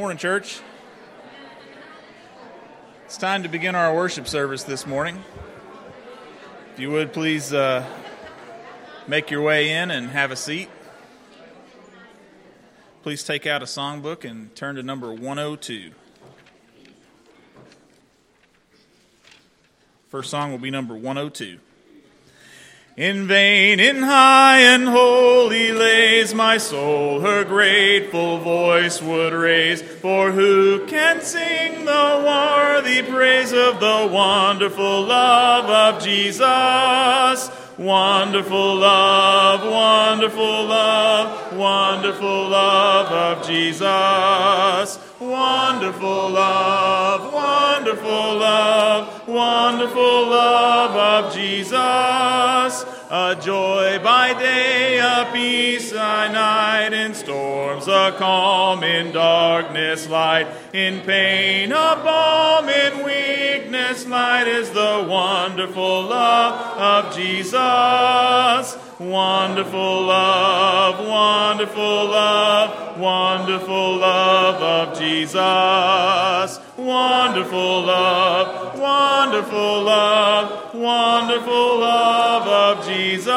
Morning, church. It's time to begin our worship service this morning. If you would please uh, make your way in and have a seat. Please take out a songbook and turn to number 102. First song will be number 102. In vain, in high and holy lays my soul her grateful voice would raise. For who can sing the worthy praise of the wonderful love of Jesus? Wonderful love, wonderful love, wonderful love of Jesus. Wonderful love, wonderful love, wonderful love of Jesus. A joy by day, a peace by night, in storms a calm, in darkness light, in pain a balm, in weakness light is the wonderful love of Jesus. Wonderful love, wonderful love, wonderful love of Jesus. Wonderful love, wonderful love, wonderful love of Jesus.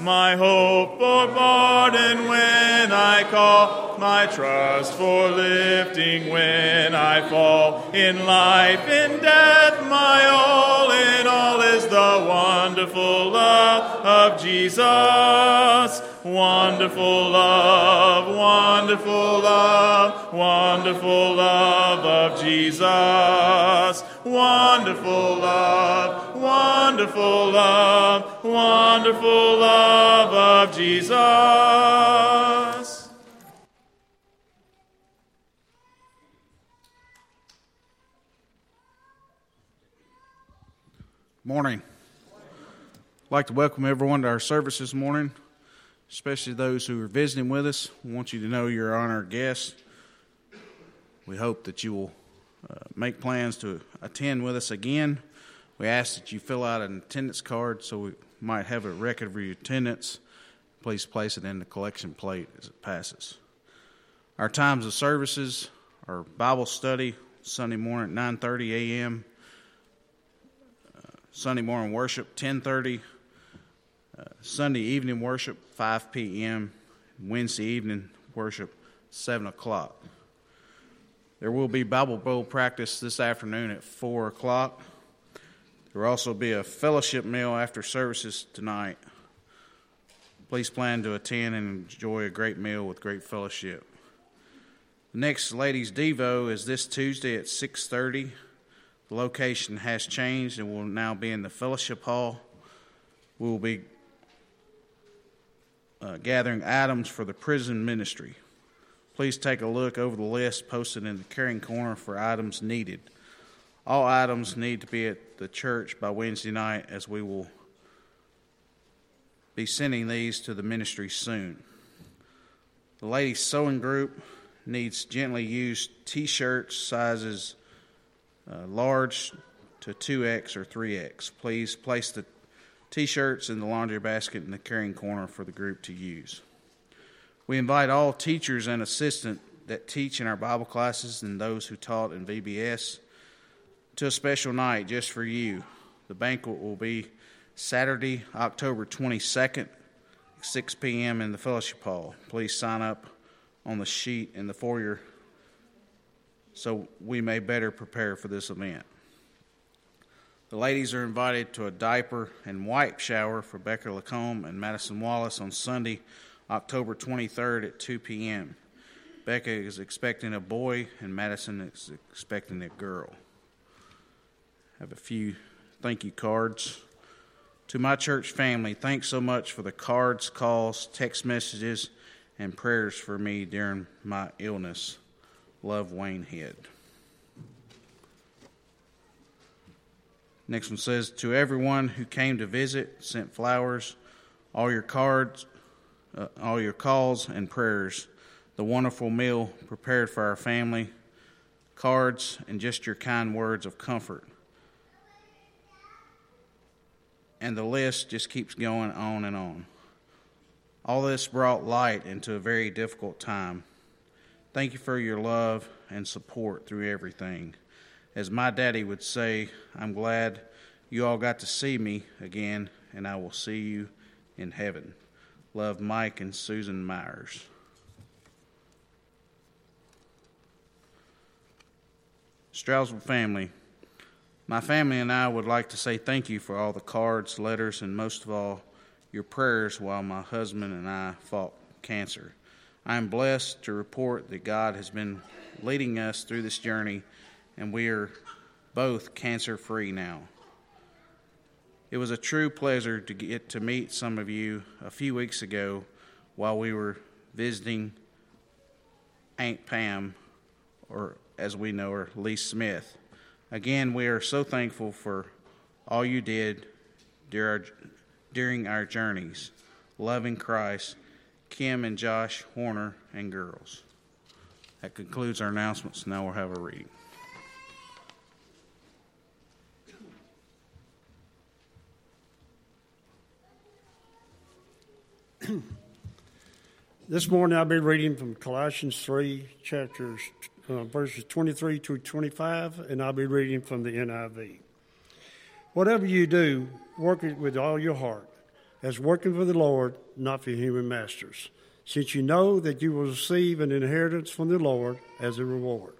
My hope for pardon when I call, my trust for lifting when I fall. In life, in death, my all in all is the wonderful love of Jesus. Wonderful love, wonderful love, wonderful love of Jesus. Wonderful love, wonderful love, wonderful love of Jesus. Morning. I'd like to welcome everyone to our service this morning, especially those who are visiting with us. We want you to know you're honored guests. We hope that you will uh, make plans to attend with us again. We ask that you fill out an attendance card so we might have a record of your attendance. Please place it in the collection plate as it passes. Our times of services are Bible study Sunday morning at 9:30 a.m. Sunday morning worship 10:30, uh, Sunday evening worship 5 p.m., Wednesday evening worship 7 o'clock. There will be Bible Bowl practice this afternoon at 4 o'clock. There will also be a fellowship meal after services tonight. Please plan to attend and enjoy a great meal with great fellowship. The next ladies' devo is this Tuesday at 6:30. The location has changed and will now be in the fellowship hall. We will be uh, gathering items for the prison ministry. Please take a look over the list posted in the caring corner for items needed. All items need to be at the church by Wednesday night as we will be sending these to the ministry soon. The ladies' sewing group needs gently used t shirts sizes uh, large to 2X or 3X. Please place the t shirts in the laundry basket in the carrying corner for the group to use. We invite all teachers and assistants that teach in our Bible classes and those who taught in VBS to a special night just for you. The banquet will be Saturday, October 22nd, 6 p.m. in the fellowship hall. Please sign up on the sheet in the foyer so we may better prepare for this event. The ladies are invited to a diaper and wipe shower for Becca Lacombe and Madison Wallace on Sunday, October 23rd at 2 p.m. Becca is expecting a boy, and Madison is expecting a girl. I have a few thank you cards. To my church family, thanks so much for the cards, calls, text messages, and prayers for me during my illness. Love Wayne Head. Next one says, To everyone who came to visit, sent flowers, all your cards, uh, all your calls and prayers, the wonderful meal prepared for our family, cards, and just your kind words of comfort. And the list just keeps going on and on. All this brought light into a very difficult time. Thank you for your love and support through everything. As my daddy would say, I'm glad you all got to see me again, and I will see you in heaven. Love Mike and Susan Myers. Straussville family, my family and I would like to say thank you for all the cards, letters, and most of all, your prayers while my husband and I fought cancer. I am blessed to report that God has been leading us through this journey, and we are both cancer free now. It was a true pleasure to get to meet some of you a few weeks ago while we were visiting Aunt Pam, or as we know her, Lee Smith. Again, we are so thankful for all you did during our journeys, loving Christ, Kim and Josh Horner, and girls. That concludes our announcements. Now we'll have a reading. This morning I'll be reading from Colossians 3, chapters uh, verses 23 to 25, and I'll be reading from the NIV. Whatever you do, work it with all your heart, as working for the Lord, not for human masters, since you know that you will receive an inheritance from the Lord as a reward.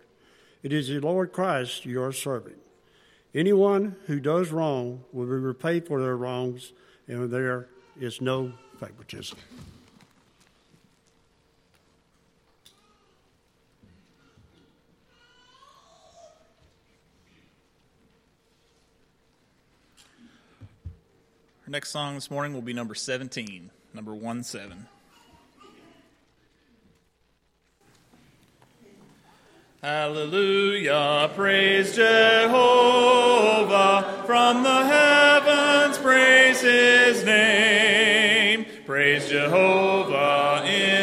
It is the Lord Christ you are serving. Anyone who does wrong will be repaid for their wrongs, and there is no favoritism. Our next song this morning will be number 17, number 1 7. Hallelujah, praise Jehovah, from the heavens praise his name. Praise Jehovah in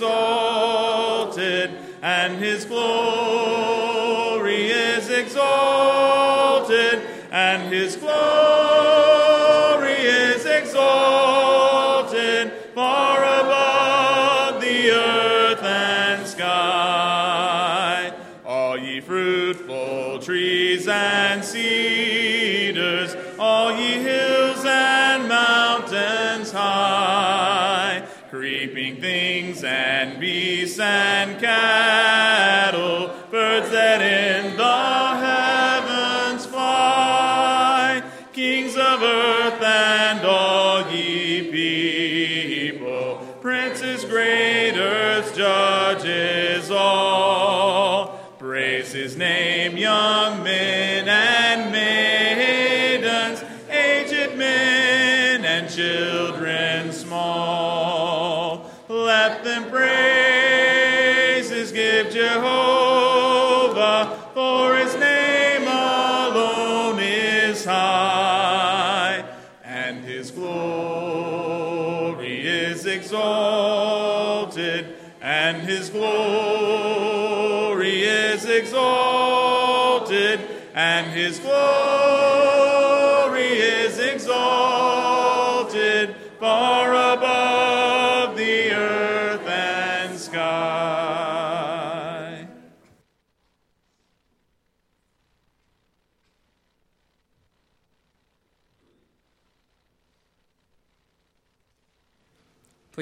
exalted, and his glory is exalted, and his glory and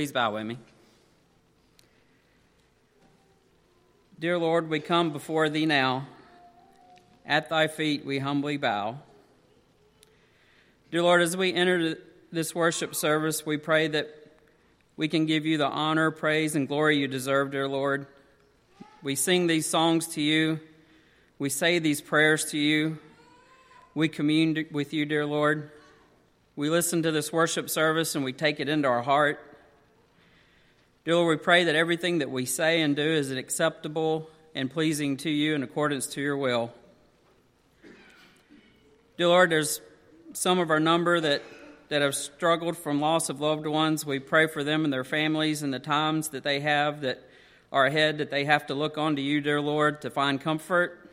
Please bow with me. Dear Lord, we come before Thee now. At Thy feet we humbly bow. Dear Lord, as we enter this worship service, we pray that we can give You the honor, praise, and glory You deserve, dear Lord. We sing these songs to You. We say these prayers to You. we commune with you, dear Lord. We listen to this worship service and we take it into our heart. Dear Lord, we pray that everything that we say and do is acceptable and pleasing to you in accordance to your will. Dear Lord, there's some of our number that, that have struggled from loss of loved ones. We pray for them and their families and the times that they have that are ahead, that they have to look onto you, dear Lord, to find comfort.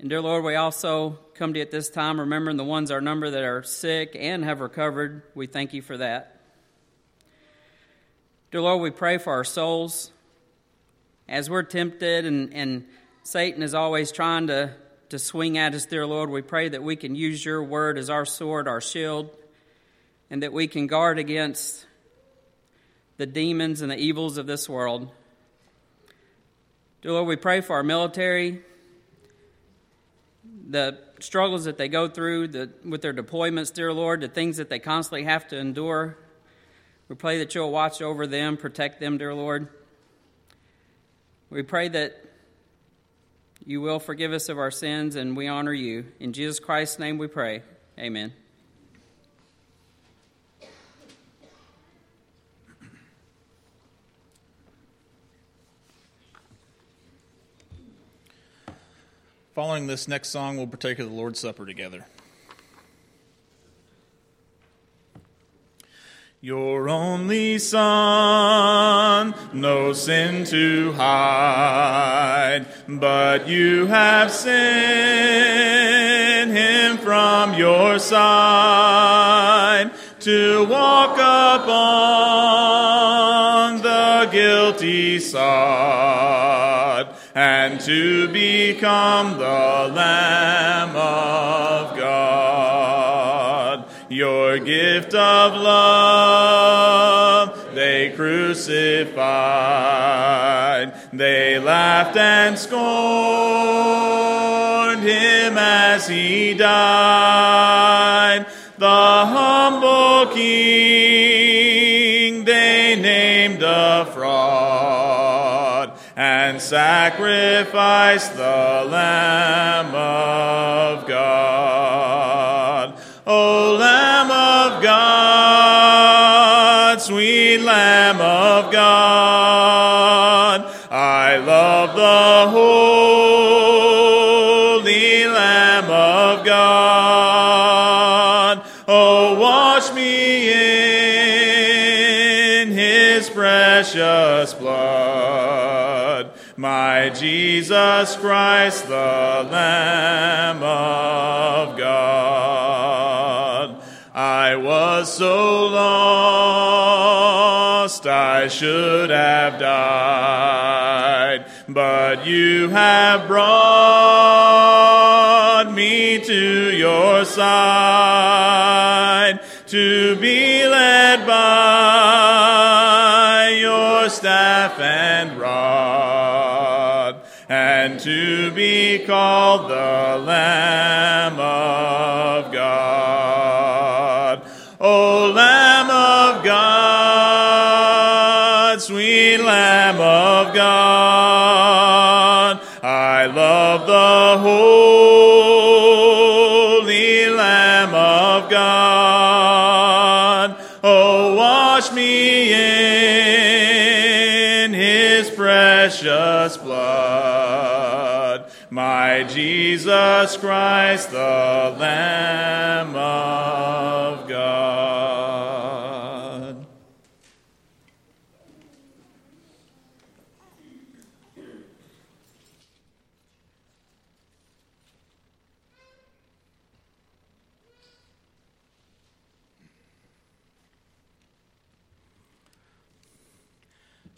And dear Lord, we also come to you at this time remembering the ones our number that are sick and have recovered. We thank you for that. Dear Lord, we pray for our souls. As we're tempted and, and Satan is always trying to, to swing at us, dear Lord, we pray that we can use your word as our sword, our shield, and that we can guard against the demons and the evils of this world. Dear Lord, we pray for our military, the struggles that they go through the, with their deployments, dear Lord, the things that they constantly have to endure. We pray that you'll watch over them, protect them, dear Lord. We pray that you will forgive us of our sins and we honor you. In Jesus Christ's name we pray. Amen. Following this next song, we'll partake of the Lord's Supper together. Your only son, no sin to hide, but you have sent him from your side to walk upon the guilty sod and to become the Lamb of God. Your gift of love they crucified. They laughed and scorned him as he died. The humble king they named a fraud and sacrificed the Lamb of God. Lamb of God, I love the holy Lamb of God. Oh, wash me in his precious blood. My Jesus Christ, the Lamb of God. I was so lost, I should have died, but you have brought me to your side to be led by your staff and rod, and to be called the Lamb of in his precious blood. My Jesus Christ, the Lamb of God.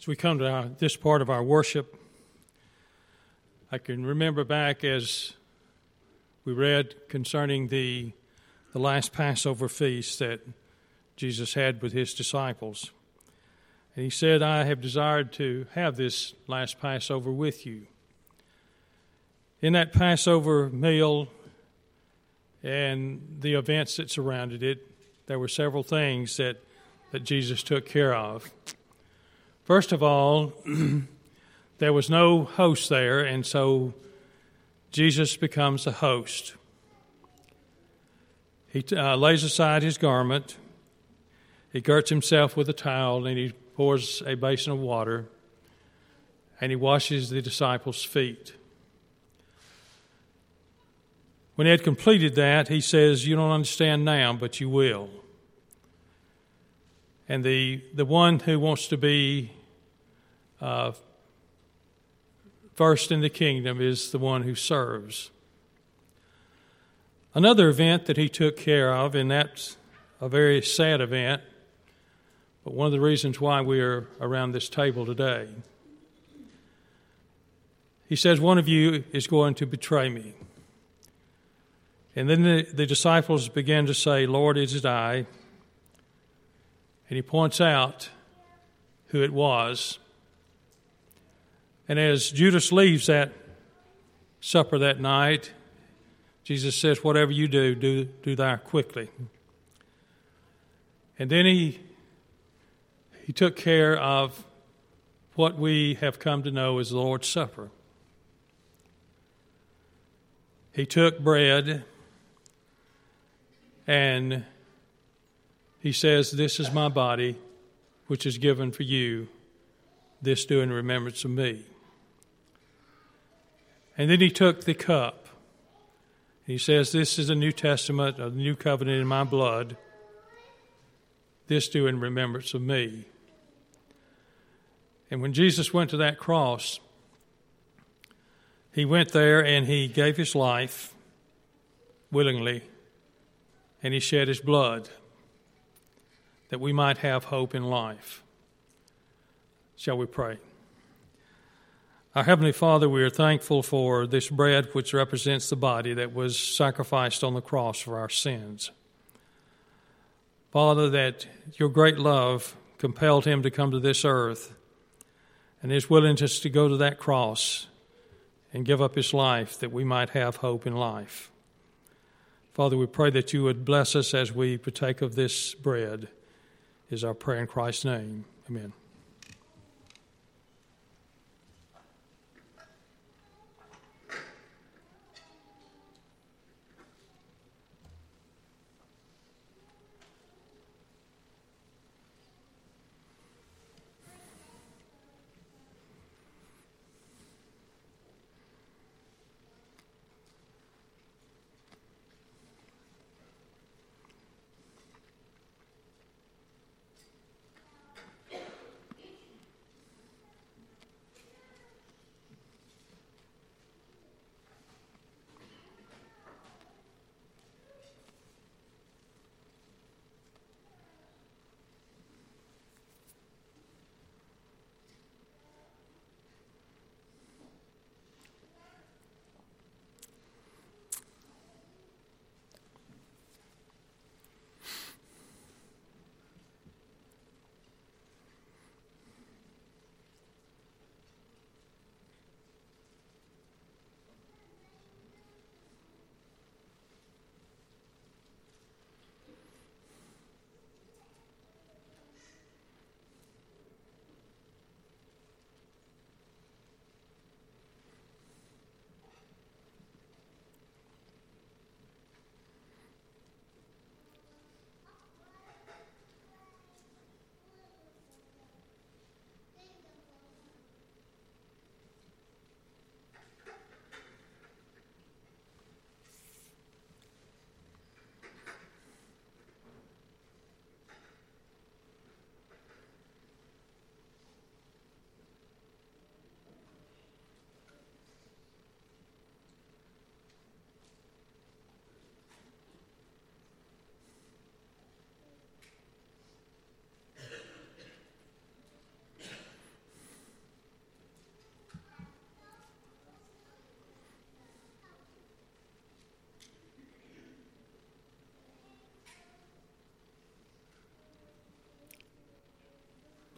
As we come to our, this part of our worship, I can remember back as we read concerning the, the last Passover feast that Jesus had with his disciples. And he said, I have desired to have this last Passover with you. In that Passover meal and the events that surrounded it, there were several things that, that Jesus took care of. First of all, there was no host there, and so Jesus becomes the host. He uh, lays aside his garment, he girts himself with a towel, and he pours a basin of water, and he washes the disciples' feet. When he had completed that, he says, You don't understand now, but you will. And the, the one who wants to be uh, first in the kingdom is the one who serves. Another event that he took care of, and that's a very sad event, but one of the reasons why we are around this table today. He says, One of you is going to betray me. And then the, the disciples began to say, Lord, it is I. And he points out who it was. And as Judas leaves that supper that night, Jesus says, Whatever you do, do, do thou quickly. And then he, he took care of what we have come to know as the Lord's Supper. He took bread and he says, This is my body, which is given for you. This do in remembrance of me. And then he took the cup. He says, This is a New Testament, a new covenant in my blood. This do in remembrance of me. And when Jesus went to that cross, he went there and he gave his life willingly and he shed his blood that we might have hope in life. Shall we pray? Our Heavenly Father, we are thankful for this bread which represents the body that was sacrificed on the cross for our sins. Father, that your great love compelled him to come to this earth and his willingness to go to that cross and give up his life that we might have hope in life. Father, we pray that you would bless us as we partake of this bread, is our prayer in Christ's name. Amen.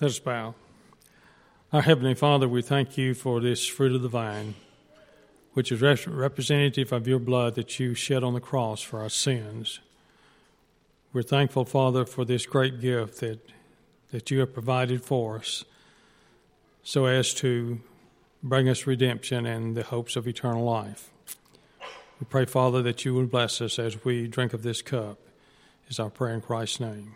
Let us bow. Our Heavenly Father, we thank you for this fruit of the vine, which is representative of your blood that you shed on the cross for our sins. We're thankful, Father, for this great gift that, that you have provided for us so as to bring us redemption and the hopes of eternal life. We pray, Father, that you would bless us as we drink of this cup. is our prayer in Christ's name.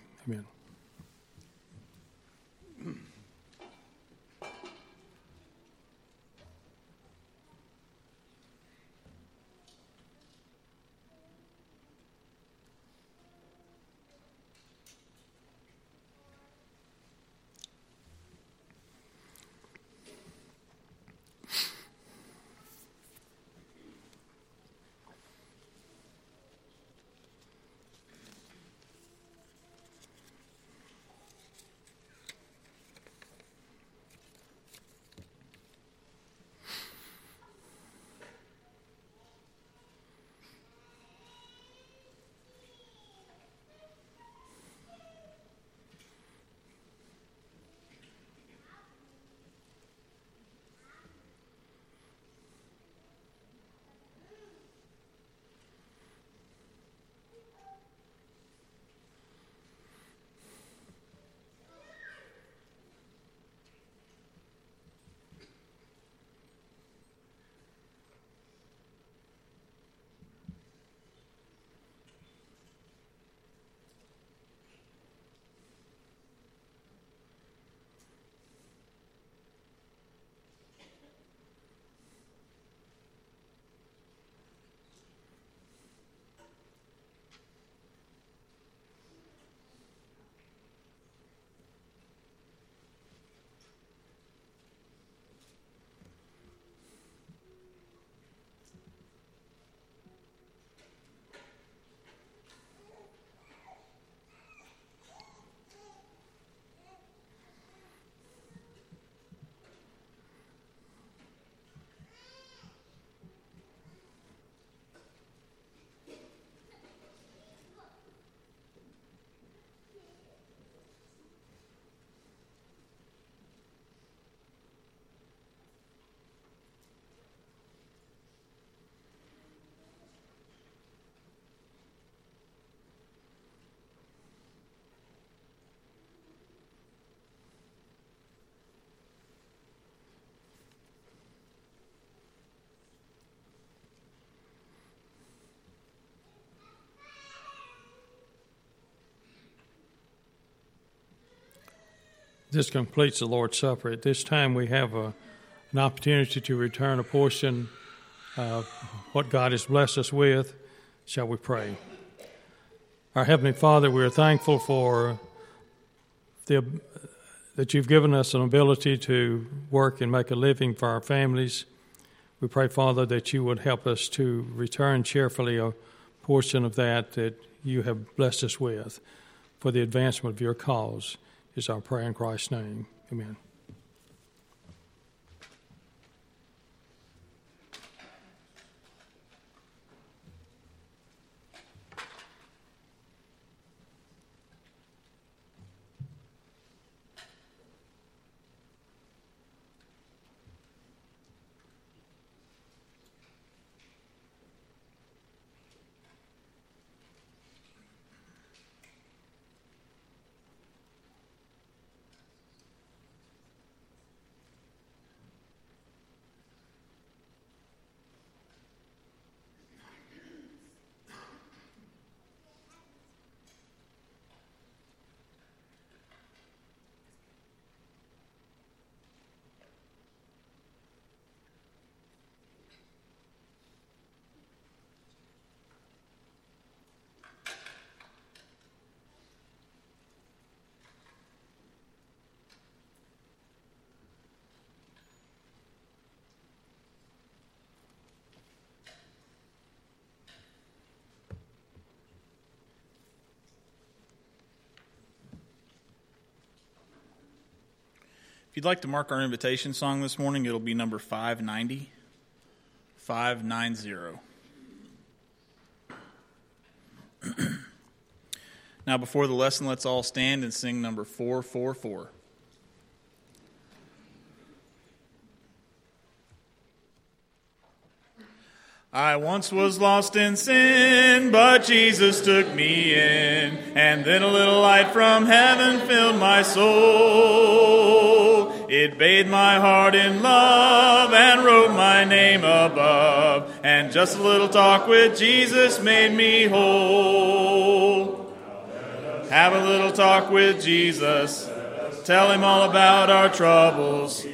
This completes the Lord's Supper. At this time, we have a, an opportunity to return a portion of what God has blessed us with. Shall we pray? Our Heavenly Father, we are thankful for the, that you've given us an ability to work and make a living for our families. We pray, Father, that you would help us to return cheerfully a portion of that that you have blessed us with for the advancement of your cause is our prayer in Christ's name. Amen. You'd like to mark our invitation song this morning, it'll be number 590. 590. now, before the lesson, let's all stand and sing number 444. I once was lost in sin, but Jesus took me in, and then a little light from heaven filled my soul. It bathed my heart in love and wrote my name above. And just a little talk with Jesus made me whole. Have a little talk with Jesus. Tell him all about our troubles.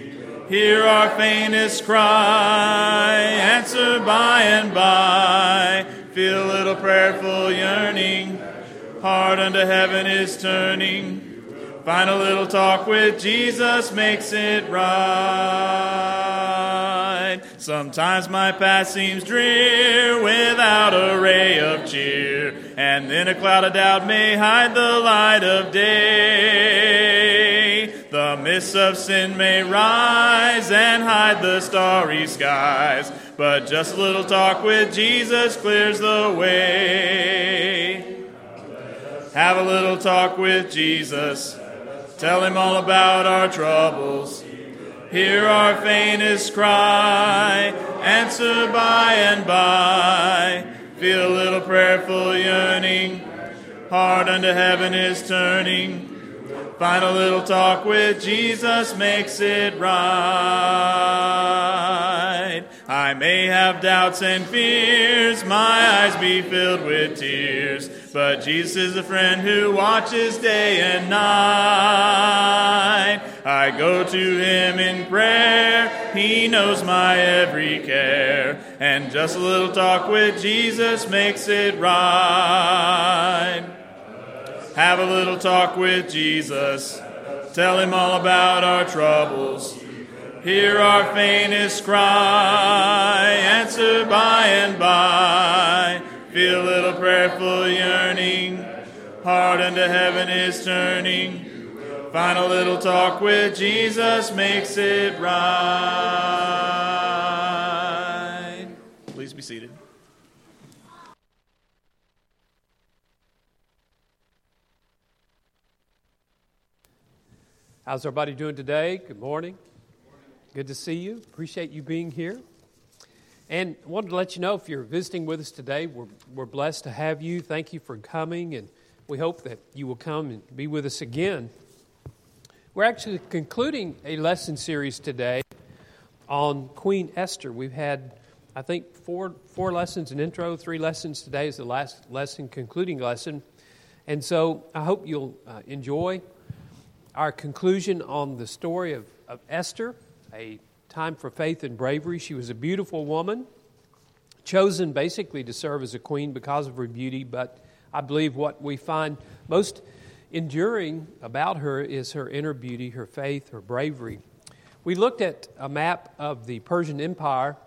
Hear our faintest cry. Answer by and by. Feel a little prayerful yearning. Heart unto heaven is turning. Find a little talk with Jesus makes it right. Sometimes my path seems drear without a ray of cheer, and then a cloud of doubt may hide the light of day. The mists of sin may rise and hide the starry skies, but just a little talk with Jesus clears the way. Have a little talk with Jesus. Tell him all about our troubles. Hear our faintest cry. Answer by and by. Feel a little prayerful yearning. Heart unto heaven is turning. Find a little talk with Jesus makes it right. I may have doubts and fears, my eyes be filled with tears, but Jesus is a friend who watches day and night. I go to him in prayer, he knows my every care, and just a little talk with Jesus makes it right. Have a little talk with Jesus. Tell him all about our troubles. Hear our faintest cry. Answer by and by. Feel a little prayerful yearning. Heart unto heaven is turning. Find a little talk with Jesus makes it right. Please be seated. How's everybody doing today? Good morning. Good to see you. Appreciate you being here. And I wanted to let you know if you're visiting with us today, we're, we're blessed to have you. Thank you for coming, and we hope that you will come and be with us again. We're actually concluding a lesson series today on Queen Esther. We've had, I think, four, four lessons, an intro, three lessons. Today is the last lesson, concluding lesson. And so I hope you'll uh, enjoy our conclusion on the story of, of Esther, a time for faith and bravery. She was a beautiful woman, chosen basically to serve as a queen because of her beauty, but I believe what we find most enduring about her is her inner beauty, her faith, her bravery. We looked at a map of the Persian Empire,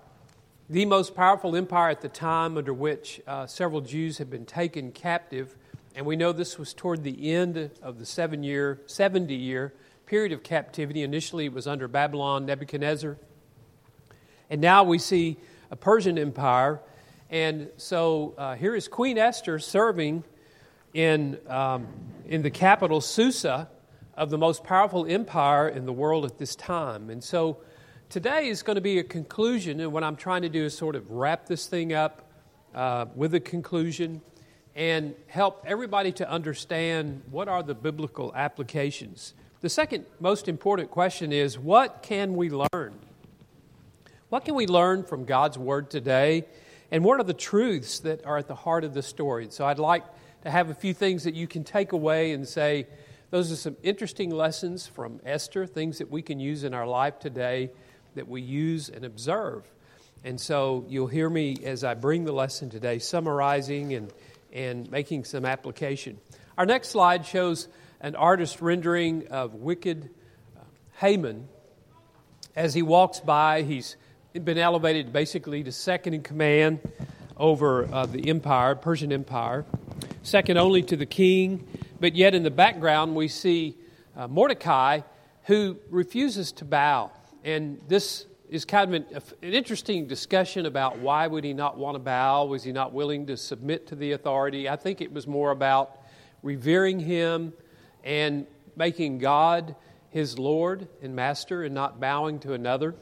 the most powerful empire at the time under which uh, several Jews had been taken captive and we know this was toward the end of the seven year, 70 year period of captivity. Initially, it was under Babylon, Nebuchadnezzar. And now we see a Persian empire. And so uh, here is Queen Esther serving in, um, in the capital, Susa, of the most powerful empire in the world at this time. And so today is going to be a conclusion. And what I'm trying to do is sort of wrap this thing up uh, with a conclusion and help everybody to understand what are the biblical applications. The second most important question is what can we learn? What can we learn from God's Word today? And what are the truths that are at the heart of the story? So I'd like to have a few things that you can take away and say, those are some interesting lessons from Esther, things that we can use in our life today that we use and observe. And so you'll hear me as I bring the lesson today, summarizing and and making some application. Our next slide shows an artist rendering of wicked uh, Haman. As he walks by, he's been elevated basically to second in command over uh, the empire, Persian Empire, second only to the king. But yet in the background, we see uh, Mordecai who refuses to bow. And this is kind of an, an, interesting discussion about why would he not want to bow? Was he not willing to submit to the authority? I think it was more about revering him and making God his Lord and Master and not bowing to another.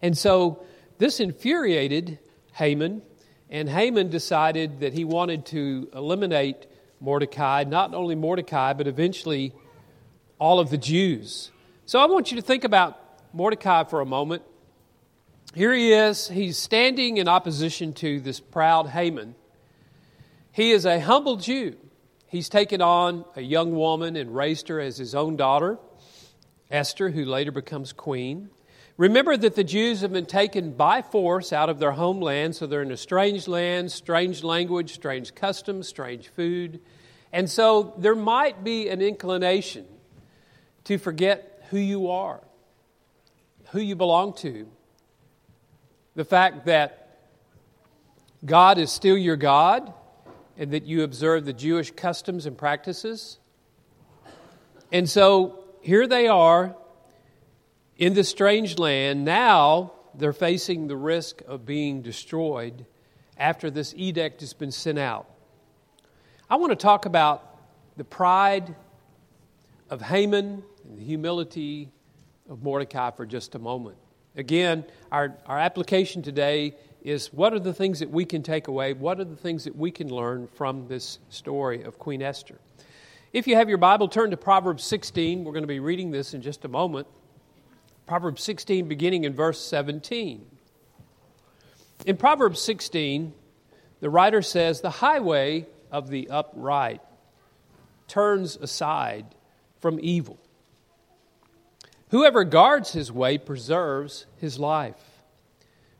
And so this infuriated Haman, and Haman decided that he wanted to eliminate Mordecai, not only Mordecai, but eventually all of the Jews. So I want you to think about Mordecai for a moment. Here he is. He's standing in opposition to this proud Haman. He is a humble Jew. He he's taken on a young woman and raised her as his own daughter, Esther, who later becomes queen. Remember that the Jews have been taken by force out of their homeland, so they're in a strange land, strange language, strange customs, strange food. And so there might be an inclination to forget who you are, who you belong to. The fact that God is still your God and that you observe the Jewish customs and practices. And so here they are in this strange land. Now they're facing the risk of being destroyed after this edict has been sent out. I want to talk about the pride of Haman and the humility of Mordecai for just a moment. Again, our, our application today is what are the things that we can take away? What are the things that we can learn from this story of Queen Esther? If you have your Bible, turn to Proverbs 16. We're going to be reading this in just a moment. Proverbs 16, beginning in verse 17. In Proverbs 16, the writer says, The highway of the upright turns aside from evil. Whoever guards his way preserves his life.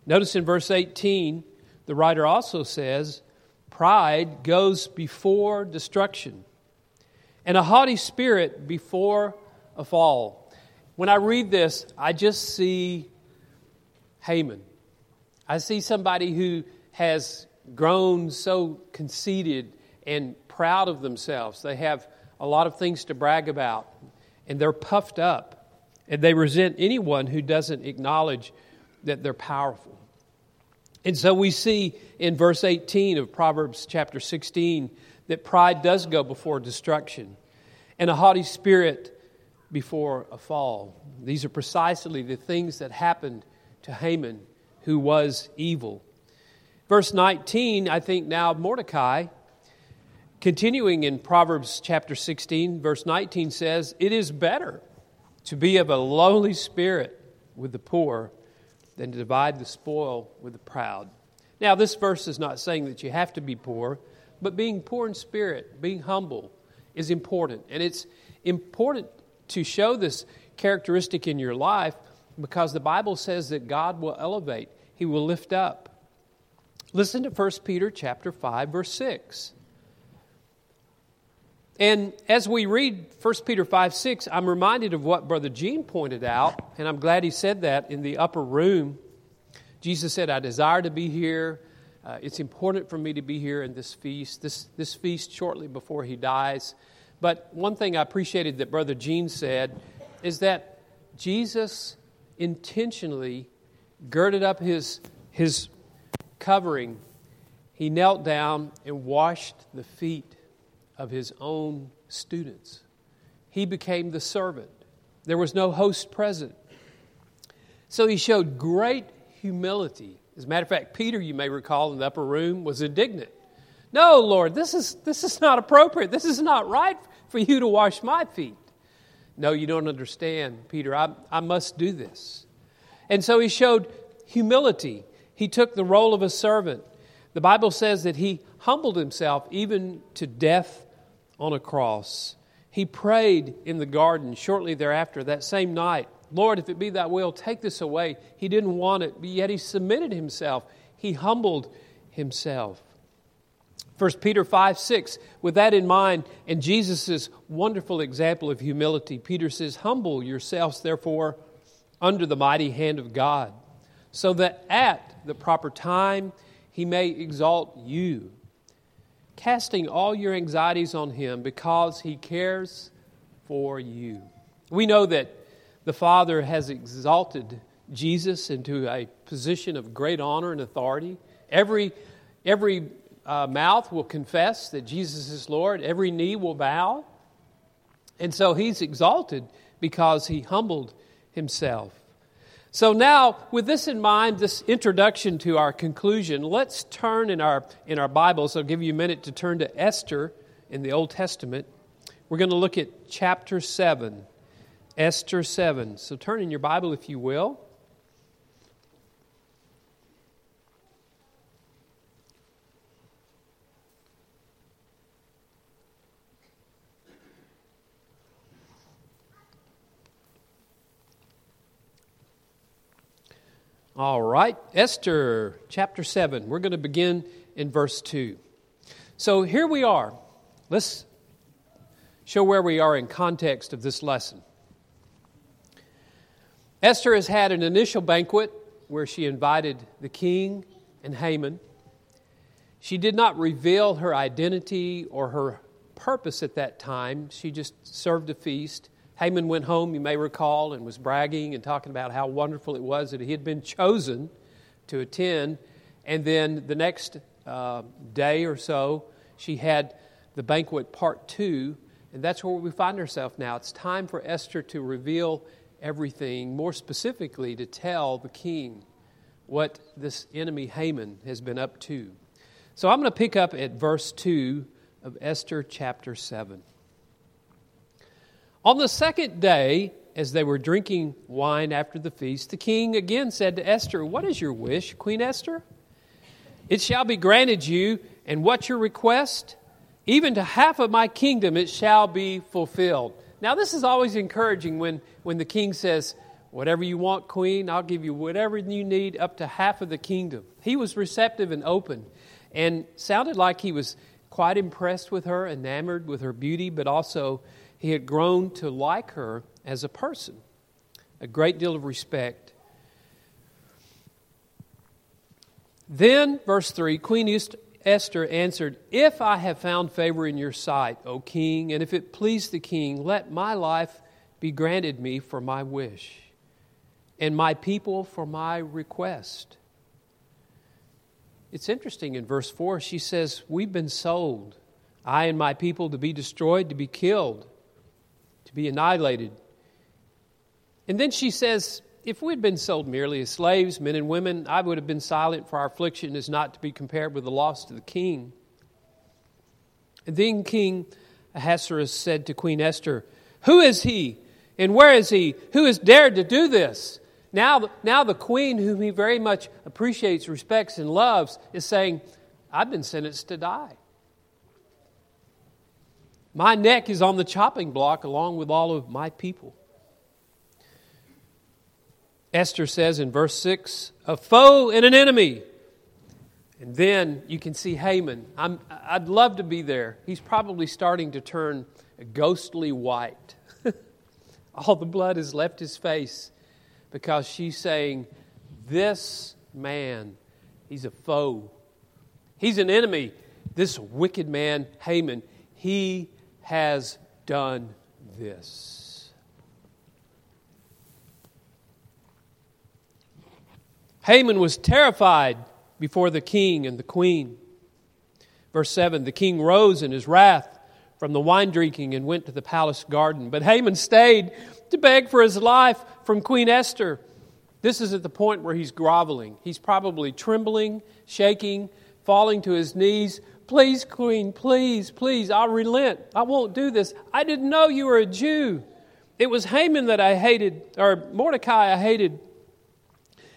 Notice in verse 18, the writer also says, Pride goes before destruction, and a haughty spirit before a fall. When I read this, I just see Haman. I see somebody who has grown so conceited and proud of themselves. They have a lot of things to brag about, and they're puffed up, and they resent anyone who doesn't acknowledge that they're powerful. And so we see in verse 18 of Proverbs chapter 16 that pride does go before destruction, and a haughty spirit before a fall. These are precisely the things that happened to Haman, who was evil. Verse 19, I think now Mordecai, continuing in Proverbs chapter 16, verse 19 says, It is better to be of a lowly spirit with the poor than to divide the spoil with the proud. Now, this verse is not saying that you have to be poor, but being poor in spirit, being humble, is important. And it's important to show this characteristic in your life because the Bible says that God will elevate, He will lift up. Listen to 1 Peter chapter 5 verse 6. And as we read 1 Peter 5 6, I'm reminded of what Brother Gene pointed out, and I'm glad he said that in the upper room. Jesus said, I desire to be here. Uh, it's important for me to be here in this feast, this, this feast shortly before he dies. But one thing I appreciated that Brother Gene said is that Jesus intentionally girded up his, his covering. He knelt down and washed the feet of his own students. He became the servant. There was no host present. So he showed great humility. As a matter of fact, Peter, you may recall in the upper room, was indignant. No, Lord, this is, this is not appropriate. This is not right for you to wash my feet. No, you don't understand, Peter. I, I must do this. And so he showed humility. He took the role of a servant. The Bible says that he humbled himself even to death on a cross. He prayed in the garden shortly thereafter, that same night Lord, if it be thy will, take this away. He didn't want it, but yet he submitted himself. He humbled himself. 1 Peter 5 6, with that in mind, and Jesus' wonderful example of humility, Peter says, Humble yourselves, therefore, under the mighty hand of God, so that at the proper time he may exalt you, casting all your anxieties on him because he cares for you. We know that the Father has exalted Jesus into a position of great honor and authority. Every, every uh, mouth will confess that Jesus is Lord, every knee will bow. And so he's exalted because he humbled himself. So now, with this in mind, this introduction to our conclusion, let's turn in our, in our Bibles. I'll give you a minute to turn to Esther in the Old Testament. We're going to look at chapter 7, Esther 7. So turn in your Bible, if you will. All right, Esther chapter 7. We're going to begin in verse 2. So here we are. Let's show where we are in context of this lesson. Esther has had an initial banquet where she invited the king and Haman. She did not reveal her identity or her purpose at that time. She just served a feast. Haman went home, you may recall, and was bragging and talking about how wonderful it was that he had been chosen to attend. And then the next uh, day or so, she had the banquet part two, and that's where we find ourselves now. It's time for Esther to reveal everything, more specifically, to tell the king what this enemy Haman has been up to. So I'm going to pick up at verse 2 of Esther chapter 7. On the second day, as they were drinking wine after the feast, the king again said to Esther, What is your wish, Queen Esther? It shall be granted you, and what's your request? Even to half of my kingdom it shall be fulfilled. Now, this is always encouraging when, when the king says, Whatever you want, queen, I'll give you whatever you need, up to half of the kingdom. He was receptive and open, and sounded like he was quite impressed with her, enamored with her beauty, but also he had grown to like her as a person, a great deal of respect. Then, verse 3 Queen Esther answered, If I have found favor in your sight, O king, and if it please the king, let my life be granted me for my wish, and my people for my request. It's interesting in verse 4, she says, We've been sold, I and my people, to be destroyed, to be killed be annihilated. And then she says, If we had been sold merely as slaves, men and women, I would have been silent, for our affliction is not to be compared with the loss to the king. And then King Ahasuerus said to Queen Esther, Who is he? And where is he? Who has dared to do this? Now, now the queen, whom he very much appreciates, respects, and loves, is saying, I've been sentenced to die. My neck is on the chopping block along with all of my people. Esther says in verse 6 a foe and an enemy. And then you can see Haman. I'm, I'd love to be there. He's probably starting to turn ghostly white. all the blood has left his face because she's saying, This man, he's a foe. He's an enemy. This wicked man, Haman, he has done this. Haman was terrified before the king and the queen. Verse 7 The king rose in his wrath from the wine drinking and went to the palace garden. But Haman stayed to beg for his life from Queen Esther. This is at the point where he's groveling. He's probably trembling, shaking, falling to his knees, Please, Queen, please, please, I'll relent. I won't do this. I didn't know you were a Jew. It was Haman that I hated, or Mordecai I hated.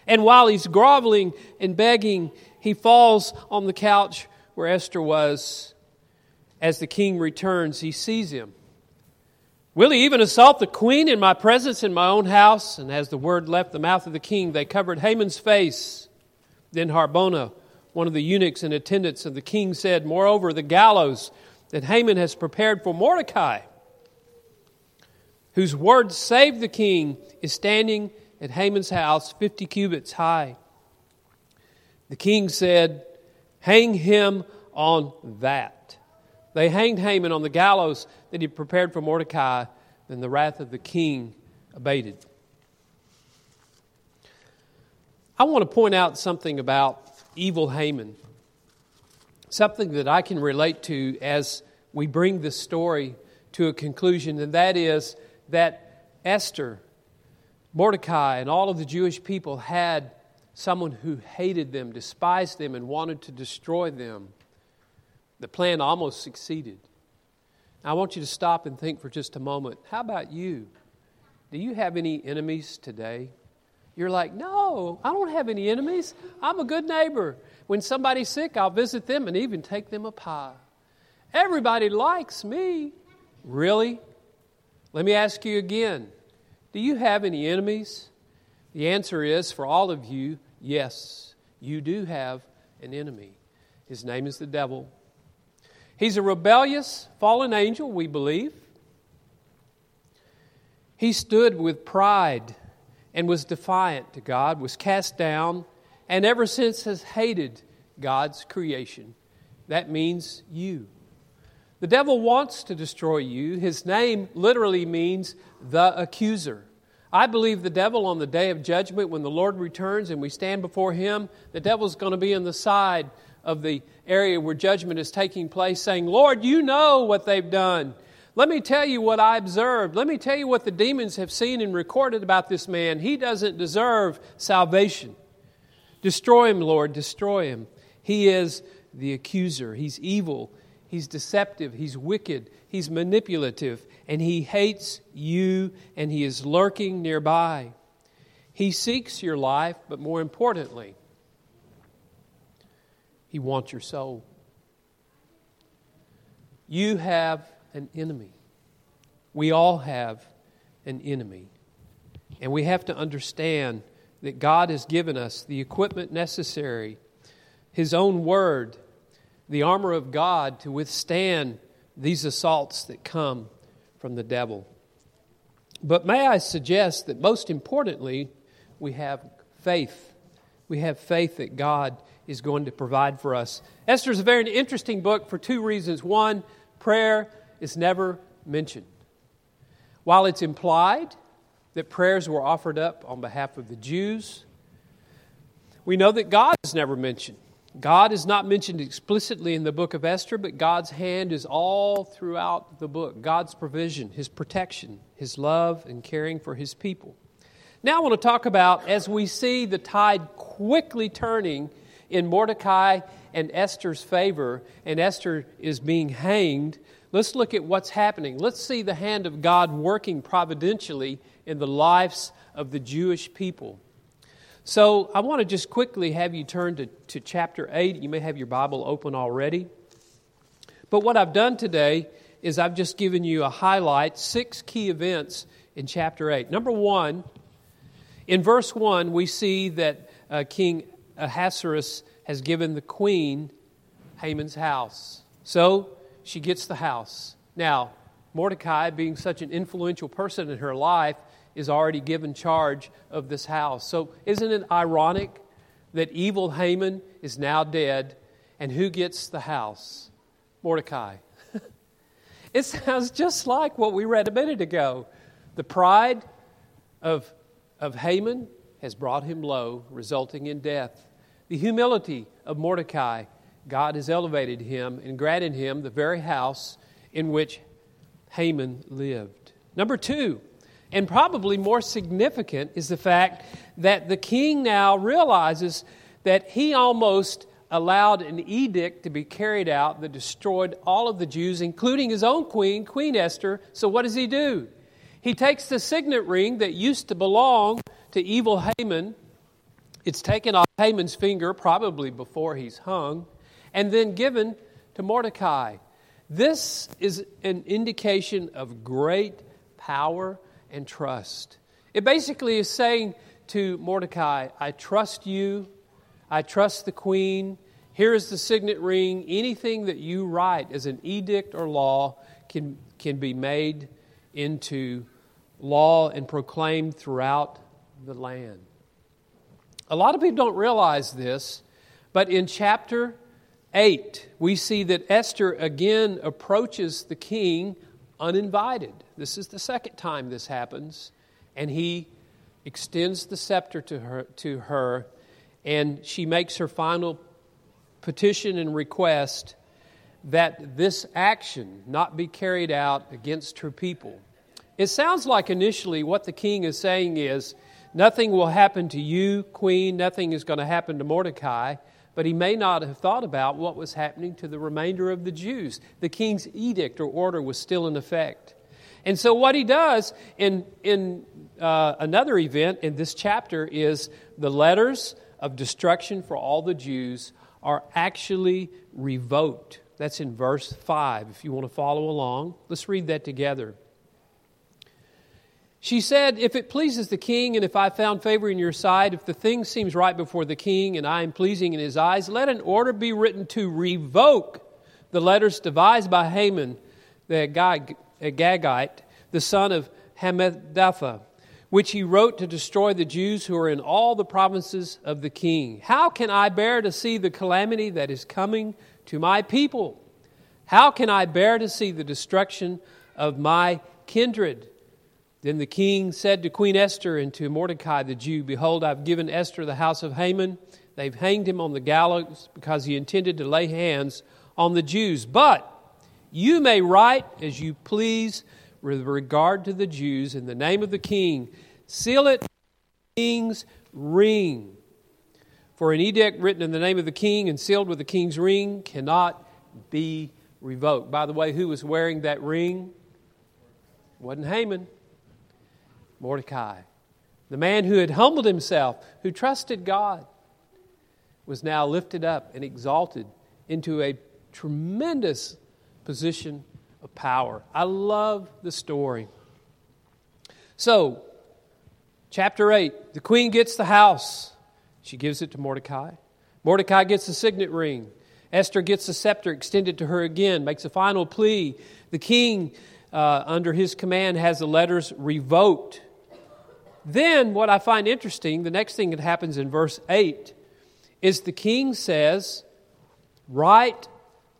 And while he's groveling and begging, he falls on the couch where Esther was. As the king returns, he sees him. Will he even assault the queen in my presence in my own house? And as the word left the mouth of the king, they covered Haman's face. Then Harbona, one of the eunuchs in attendance of the king said, Moreover, the gallows that Haman has prepared for Mordecai, whose word saved the king, is standing at Haman's house 50 cubits high. The king said, Hang him on that. They hanged Haman on the gallows that he prepared for Mordecai, and the wrath of the king abated. I want to point out something about evil Haman. Something that I can relate to as we bring this story to a conclusion, and that is that Esther, Mordecai, and all of the Jewish people had someone who hated them, despised them, and wanted to destroy them. The plan almost succeeded. I want you to stop and think for just a moment. How about you? Do you have any enemies today? You're like, no, I don't have any enemies. I'm a good neighbor. When somebody's sick, I'll visit them and even take them a pie. Everybody likes me. Really? Let me ask you again Do you have any enemies? The answer is for all of you, Yes, you do have an enemy. His name is the devil. He's a rebellious, fallen angel, we believe. He stood with pride and was defiant to God, was cast down, and ever since has hated God's creation. That means you. The devil wants to destroy you. His name literally means the accuser. I believe the devil on the day of judgment, when the Lord returns and we stand before him, the devil's going to be on the side of the area where judgment is taking place, saying, Lord, you know what they've done. Let me tell you what I observed. Let me tell you what the demons have seen and recorded about this man. He doesn't deserve salvation. Destroy him, Lord, destroy him. He is the accuser. He's evil. He's deceptive. He's wicked. He's manipulative. And he hates you and he is lurking nearby. He seeks your life, but more importantly, he wants your soul. You have an enemy. We all have an enemy. And we have to understand that God has given us the equipment necessary, His own word, the armor of God to withstand these assaults that come from the devil. But may I suggest that most importantly, we have faith. We have faith that God is going to provide for us. Esther is a very interesting book for two reasons. One, prayer is never mentioned. While it's implied that prayers were offered up on behalf of the Jews, we know that God is never mentioned. God is not mentioned explicitly in the book of Esther, but God's hand is all throughout the book. God's provision, His protection, His love, and caring for His people. Now, I want to talk about as we see the tide quickly turning in Mordecai and Esther's favor, and Esther is being hanged, let's look at what's happening. Let's see the hand of God working providentially in the lives of the Jewish people. So I want to just quickly have you turn to, to chapter 8. You may have your Bible open already. But what I've done today is I've just given you a highlight, six key events in chapter 8. Number one, in verse 1, we see that uh, King Ahasuerus has given the queen Haman's house. So she gets the house. Now, Mordecai, being such an influential person in her life, is already given charge of this house. So, isn't it ironic that evil Haman is now dead, and who gets the house? Mordecai. it sounds just like what we read a minute ago. The pride of, of Haman has brought him low, resulting in death. The humility of Mordecai, God has elevated him and granted him the very house in which Haman lived. Number two, and probably more significant is the fact that the king now realizes that he almost allowed an edict to be carried out that destroyed all of the Jews, including his own queen, Queen Esther. So, what does he do? He takes the signet ring that used to belong to evil Haman, it's taken off Haman's finger, probably before he's hung, and then given to Mordecai. This is an indication of great power and trust. It basically is saying to Mordecai, I trust you, I trust the queen. Here is the signet ring. Anything that you write as an edict or law can, can be made into law and proclaimed throughout the land. A lot of people don't realize this, but in chapter 8, we see that Esther again approaches the king uninvited. This is the second time this happens. And he extends the scepter to her, to her and she makes her final petition and request that this action not be carried out against her people. It sounds like initially what the king is saying is nothing will happen to you, queen, nothing is going to happen to Mordecai but he may not have thought about what was happening to the remainder of the Jews. The king's edict or order was still in effect. And so, what he does in, in uh, another event in this chapter is the letters of destruction for all the Jews are actually revoked. That's in verse 5, if you want to follow along. Let's read that together. She said, If it pleases the king, and if I found favor in your sight, if the thing seems right before the king, and I am pleasing in his eyes, let an order be written to revoke the letters devised by Haman the Agagite, the son of Hammedatha, which he wrote to destroy the Jews who are in all the provinces of the king. How can I bear to see the calamity that is coming to my people? How can I bear to see the destruction of my kindred? Then the king said to Queen Esther and to Mordecai the Jew, Behold, I've given Esther the house of Haman. They've hanged him on the gallows because he intended to lay hands on the Jews. But you may write as you please with regard to the Jews in the name of the king. Seal it king's ring. For an edict written in the name of the king and sealed with the king's ring cannot be revoked. By the way, who was wearing that ring? wasn't Haman. Mordecai, the man who had humbled himself, who trusted God, was now lifted up and exalted into a tremendous position of power. I love the story. So, chapter 8 the queen gets the house, she gives it to Mordecai. Mordecai gets the signet ring. Esther gets the scepter extended to her again, makes a final plea. The king, uh, under his command, has the letters revoked then, what I find interesting, the next thing that happens in verse 8 is the king says, Write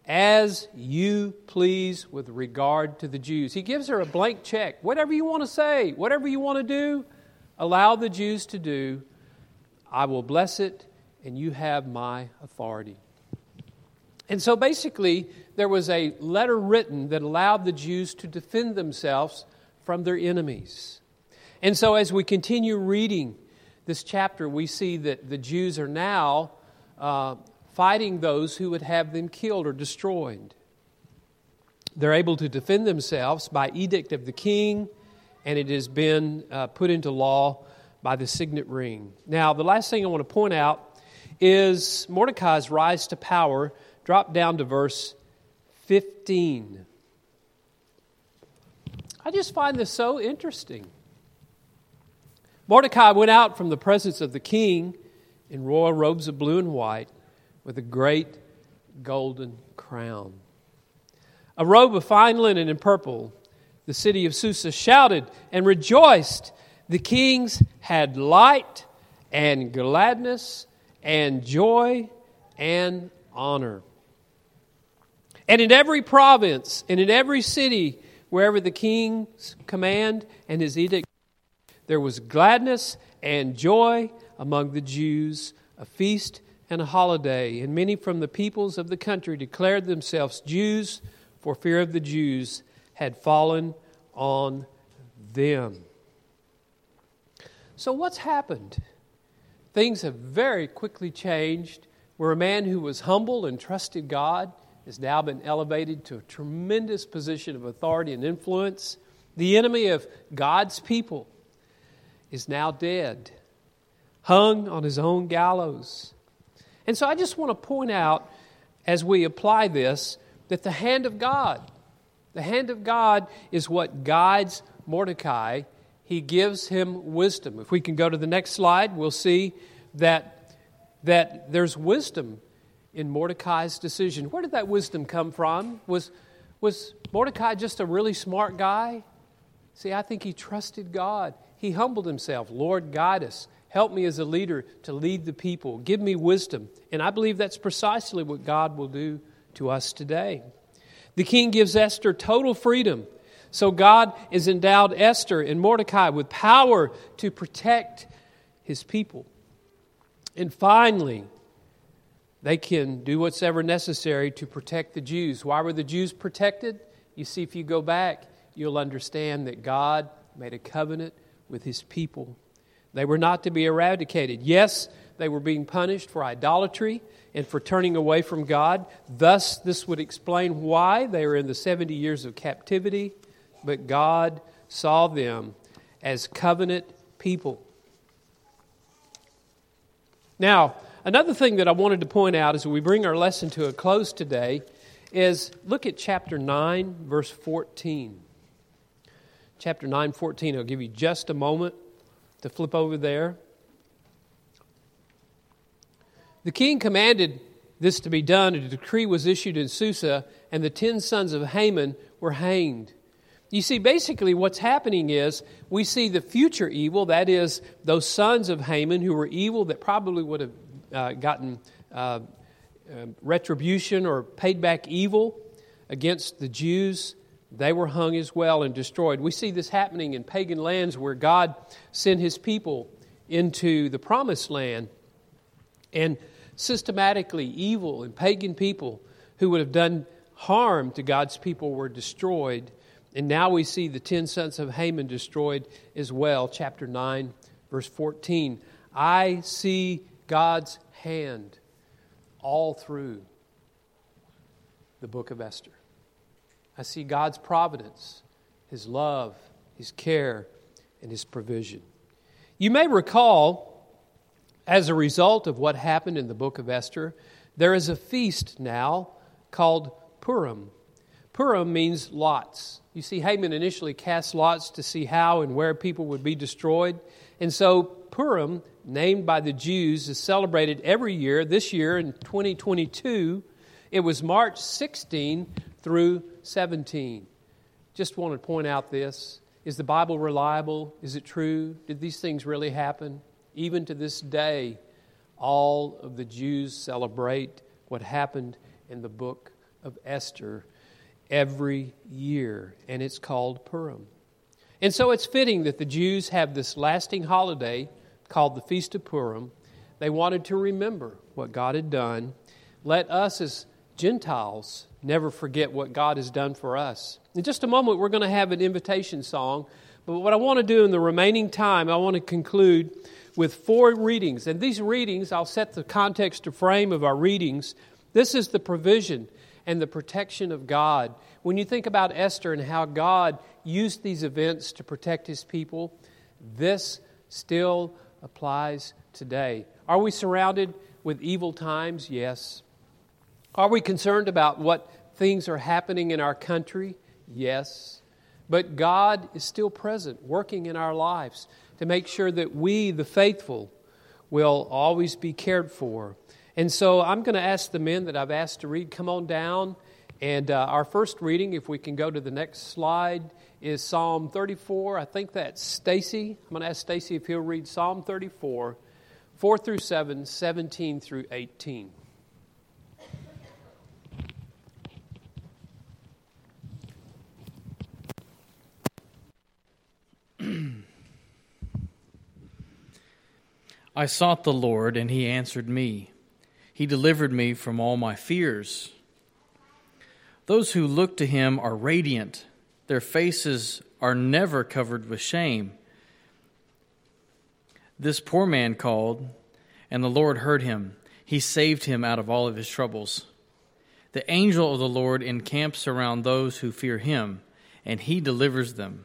as you please with regard to the Jews. He gives her a blank check. Whatever you want to say, whatever you want to do, allow the Jews to do. I will bless it, and you have my authority. And so basically, there was a letter written that allowed the Jews to defend themselves from their enemies. And so, as we continue reading this chapter, we see that the Jews are now uh, fighting those who would have them killed or destroyed. They're able to defend themselves by edict of the king, and it has been uh, put into law by the signet ring. Now, the last thing I want to point out is Mordecai's rise to power. Drop down to verse 15. I just find this so interesting. Mordecai went out from the presence of the king in royal robes of blue and white with a great golden crown. A robe of fine linen and purple, the city of Susa shouted and rejoiced. The kings had light and gladness and joy and honor. And in every province and in every city, wherever the king's command and his edict there was gladness and joy among the Jews, a feast and a holiday. And many from the peoples of the country declared themselves Jews, for fear of the Jews had fallen on them. So, what's happened? Things have very quickly changed where a man who was humble and trusted God has now been elevated to a tremendous position of authority and influence. The enemy of God's people is now dead, hung on his own gallows. And so I just want to point out, as we apply this, that the hand of God, the hand of God is what guides Mordecai. He gives him wisdom. If we can go to the next slide, we'll see that, that there's wisdom in Mordecai's decision. Where did that wisdom come from? Was, was Mordecai just a really smart guy? See, I think he trusted God he humbled himself. Lord, guide us. Help me as a leader to lead the people. Give me wisdom. And I believe that's precisely what God will do to us today. The king gives Esther total freedom. So God has endowed Esther and Mordecai with power to protect his people. And finally, they can do what's ever necessary to protect the Jews. Why were the Jews protected? You see, if you go back, you'll understand that God made a covenant with his people. They were not to be eradicated. Yes, they were being punished for idolatry and for turning away from God. Thus, this would explain why they were in the 70 years of captivity, but God saw them as covenant people. Now, another thing that I wanted to point out as we bring our lesson to a close today is look at chapter 9, verse 14. Chapter 9, 14. I'll give you just a moment to flip over there. The king commanded this to be done, and a decree was issued in Susa, and the ten sons of Haman were hanged. You see, basically, what's happening is we see the future evil, that is, those sons of Haman who were evil that probably would have uh, gotten uh, uh, retribution or paid back evil against the Jews. They were hung as well and destroyed. We see this happening in pagan lands where God sent his people into the promised land. And systematically, evil and pagan people who would have done harm to God's people were destroyed and now we see the ten sons of Haman destroyed as well. Chapter 9, verse 14. I see God's hand all through the book of Esther. I see God's providence, His love, His care, and His provision. You may recall, as a result of what happened in the book of Esther, there is a feast now called Purim. Purim means lots. You see, Haman initially cast lots to see how and where people would be destroyed. And so Purim, named by the Jews, is celebrated every year. This year in 2022, it was March 16 through 17. Just want to point out this. Is the Bible reliable? Is it true? Did these things really happen? Even to this day, all of the Jews celebrate what happened in the book of Esther every year, and it's called Purim. And so it's fitting that the Jews have this lasting holiday called the Feast of Purim. They wanted to remember what God had done. Let us, as Gentiles, never forget what God has done for us. In just a moment, we're going to have an invitation song. But what I want to do in the remaining time, I want to conclude with four readings. And these readings, I'll set the context to frame of our readings. This is the provision and the protection of God. When you think about Esther and how God used these events to protect his people, this still applies today. Are we surrounded with evil times? Yes. Are we concerned about what things are happening in our country? Yes. But God is still present, working in our lives to make sure that we, the faithful, will always be cared for and so I'm going to ask the men that I've asked to read, come on down. And uh, our first reading, if we can go to the next slide, is Psalm 34. I think that's Stacy. I'm going to ask Stacy if he'll read Psalm 34, 4 through 7, 17 through 18. I sought the Lord, and he answered me. He delivered me from all my fears. Those who look to him are radiant, their faces are never covered with shame. This poor man called, and the Lord heard him. He saved him out of all of his troubles. The angel of the Lord encamps around those who fear him, and he delivers them.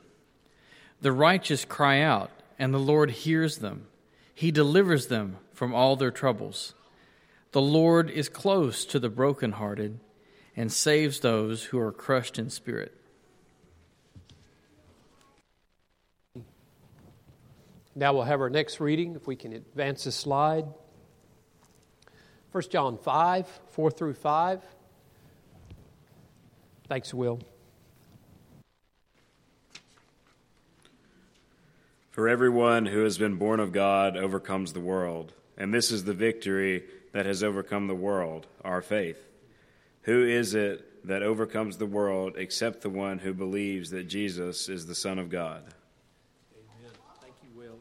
The righteous cry out, and the Lord hears them. He delivers them from all their troubles. The Lord is close to the brokenhearted and saves those who are crushed in spirit. Now we'll have our next reading, if we can advance the slide. 1 John 5, 4 through 5. Thanks, Will. For everyone who has been born of God overcomes the world, and this is the victory that has overcome the world, our faith. Who is it that overcomes the world except the one who believes that Jesus is the Son of God? Amen. Thank you, Will.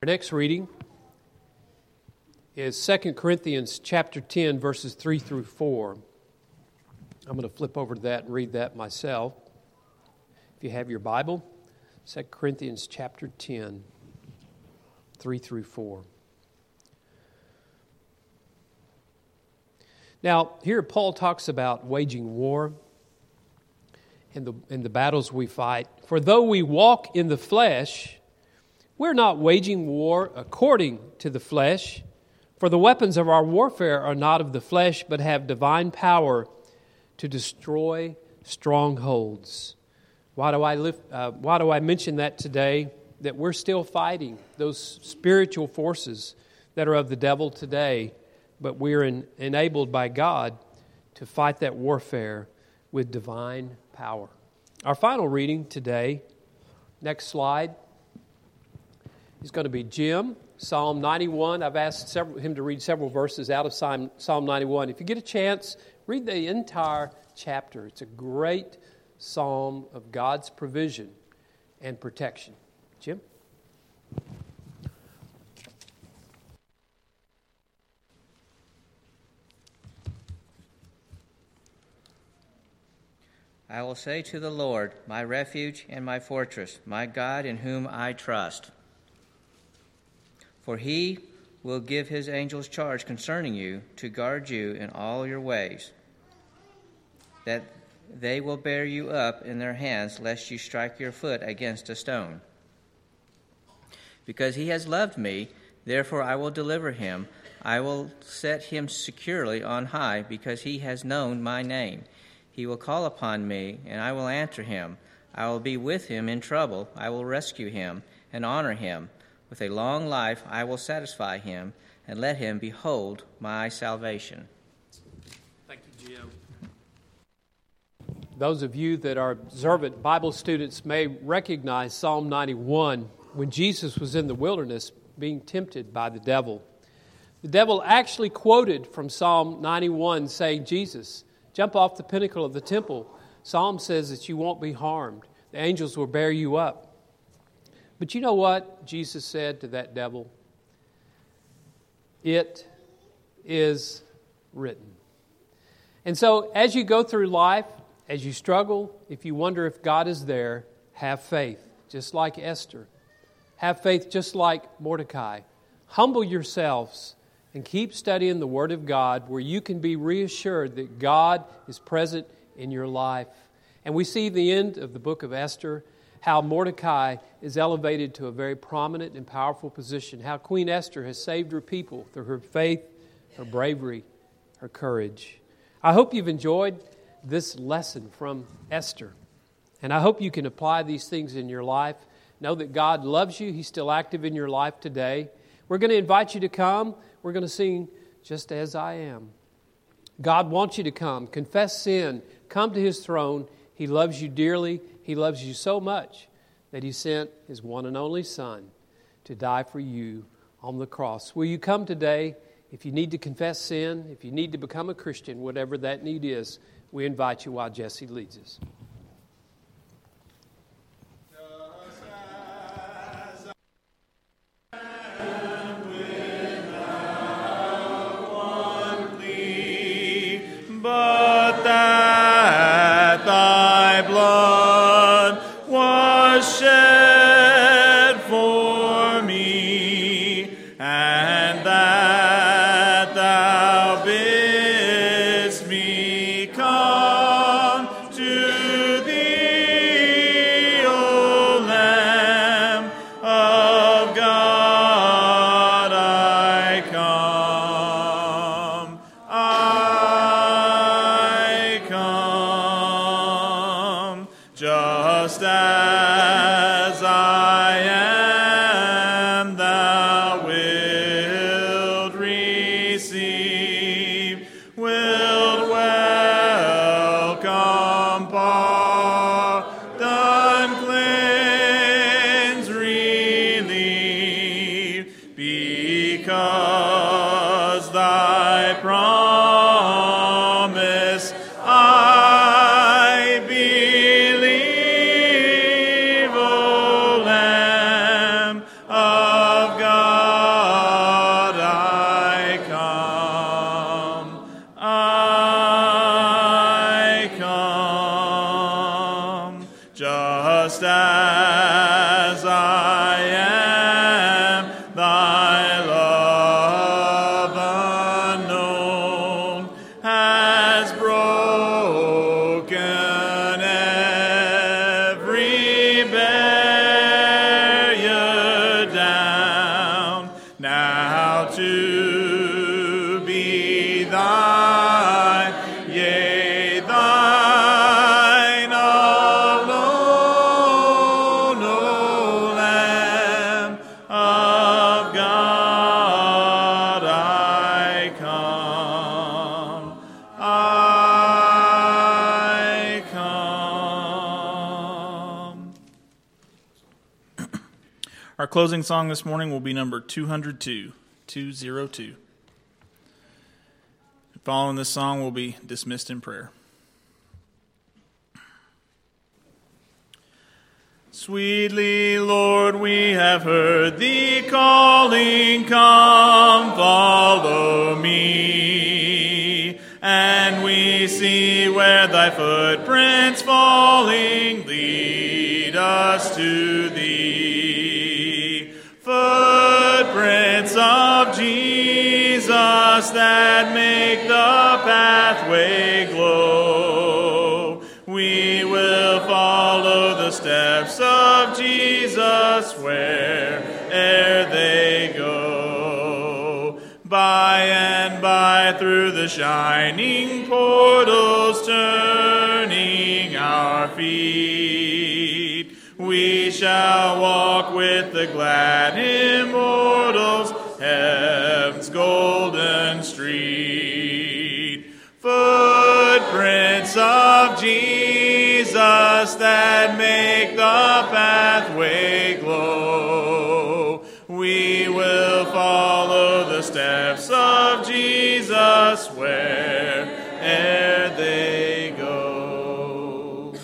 Our next reading is 2 Corinthians chapter 10 verses 3 through 4. I'm going to flip over to that and read that myself. If you have your Bible, 2 Corinthians chapter 10 3 through 4. Now, here Paul talks about waging war and the, and the battles we fight. For though we walk in the flesh, we're not waging war according to the flesh. For the weapons of our warfare are not of the flesh, but have divine power to destroy strongholds. Why do I lift, uh, why do I mention that today? That we're still fighting those spiritual forces that are of the devil today, but we're in, enabled by God to fight that warfare with divine power. Our final reading today, next slide, is going to be Jim, Psalm 91. I've asked several, him to read several verses out of Psalm, Psalm 91. If you get a chance, read the entire chapter. It's a great psalm of God's provision and protection. Jim? I will say to the Lord, my refuge and my fortress, my God in whom I trust. For he will give his angels charge concerning you to guard you in all your ways, that they will bear you up in their hands, lest you strike your foot against a stone. Because he has loved me, therefore I will deliver him. I will set him securely on high, because he has known my name. He will call upon me, and I will answer him. I will be with him in trouble. I will rescue him and honor him. With a long life I will satisfy him and let him behold my salvation. Thank you, Jim. Those of you that are observant Bible students may recognize Psalm 91 when Jesus was in the wilderness being tempted by the devil. The devil actually quoted from Psalm 91 saying, Jesus, Jump off the pinnacle of the temple. Psalm says that you won't be harmed. The angels will bear you up. But you know what Jesus said to that devil? It is written. And so, as you go through life, as you struggle, if you wonder if God is there, have faith, just like Esther. Have faith, just like Mordecai. Humble yourselves and keep studying the Word of God where you can be reassured that God is present in your life. And we see the end of the book of Esther how Mordecai is elevated to a very prominent and powerful position, how Queen Esther has saved her people through her faith, her bravery, her courage. I hope you've enjoyed this lesson from Esther. And I hope you can apply these things in your life. Know that God loves you, He's still active in your life today. We're going to invite you to come. We're going to sing Just As I Am. God wants you to come, confess sin, come to His throne. He loves you dearly. He loves you so much that He sent His one and only Son to die for you on the cross. Will you come today? If you need to confess sin, if you need to become a Christian, whatever that need is, we invite you while Jesse leads us. Closing song this morning will be number 202, 202. Following this song, we'll be dismissed in prayer. Sweetly, Lord, we have heard thee calling, come, follow me. And we see where thy footprints falling lead us to make the pathway glow. We will follow the steps of Jesus where'er they go. By and by through the shining portals turning our feet, we shall walk with the glad immortals that make the pathway glow. We will follow the steps of Jesus where'er they go.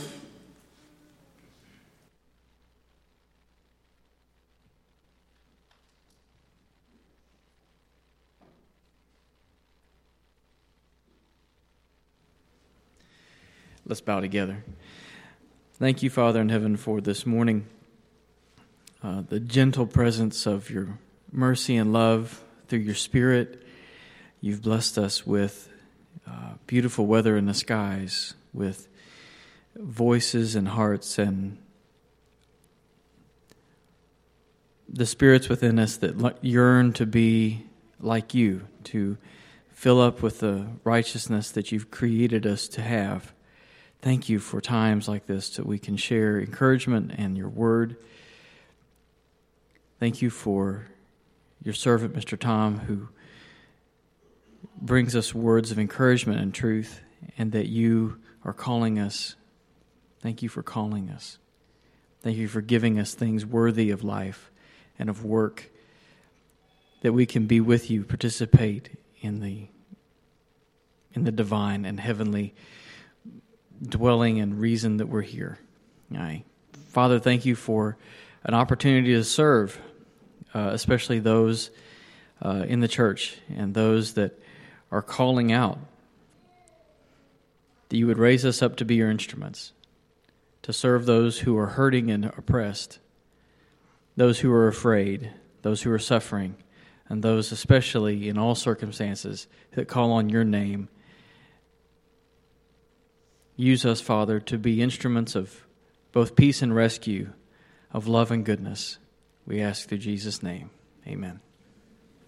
Let's bow together. Thank you, Father in heaven, for this morning, uh, the gentle presence of your mercy and love through your Spirit. You've blessed us with uh, beautiful weather in the skies, with voices and hearts and the spirits within us that yearn to be like you, to fill up with the righteousness that you've created us to have. Thank you for times like this that we can share encouragement and your word. Thank you for your servant, Mr. Tom, who brings us words of encouragement and truth, and that you are calling us. Thank you for calling us. Thank you for giving us things worthy of life and of work, that we can be with you, participate in the in the divine and heavenly dwelling and reason that we're here. I, Father, thank you for an opportunity to serve, uh, especially those uh, in the church and those that are calling out. That you would raise us up to be your instruments, to serve those who are hurting and oppressed, those who are afraid, those who are suffering, and those especially in all circumstances that call on your name Use us, Father, to be instruments of both peace and rescue, of love and goodness. We ask through Jesus' name. Amen.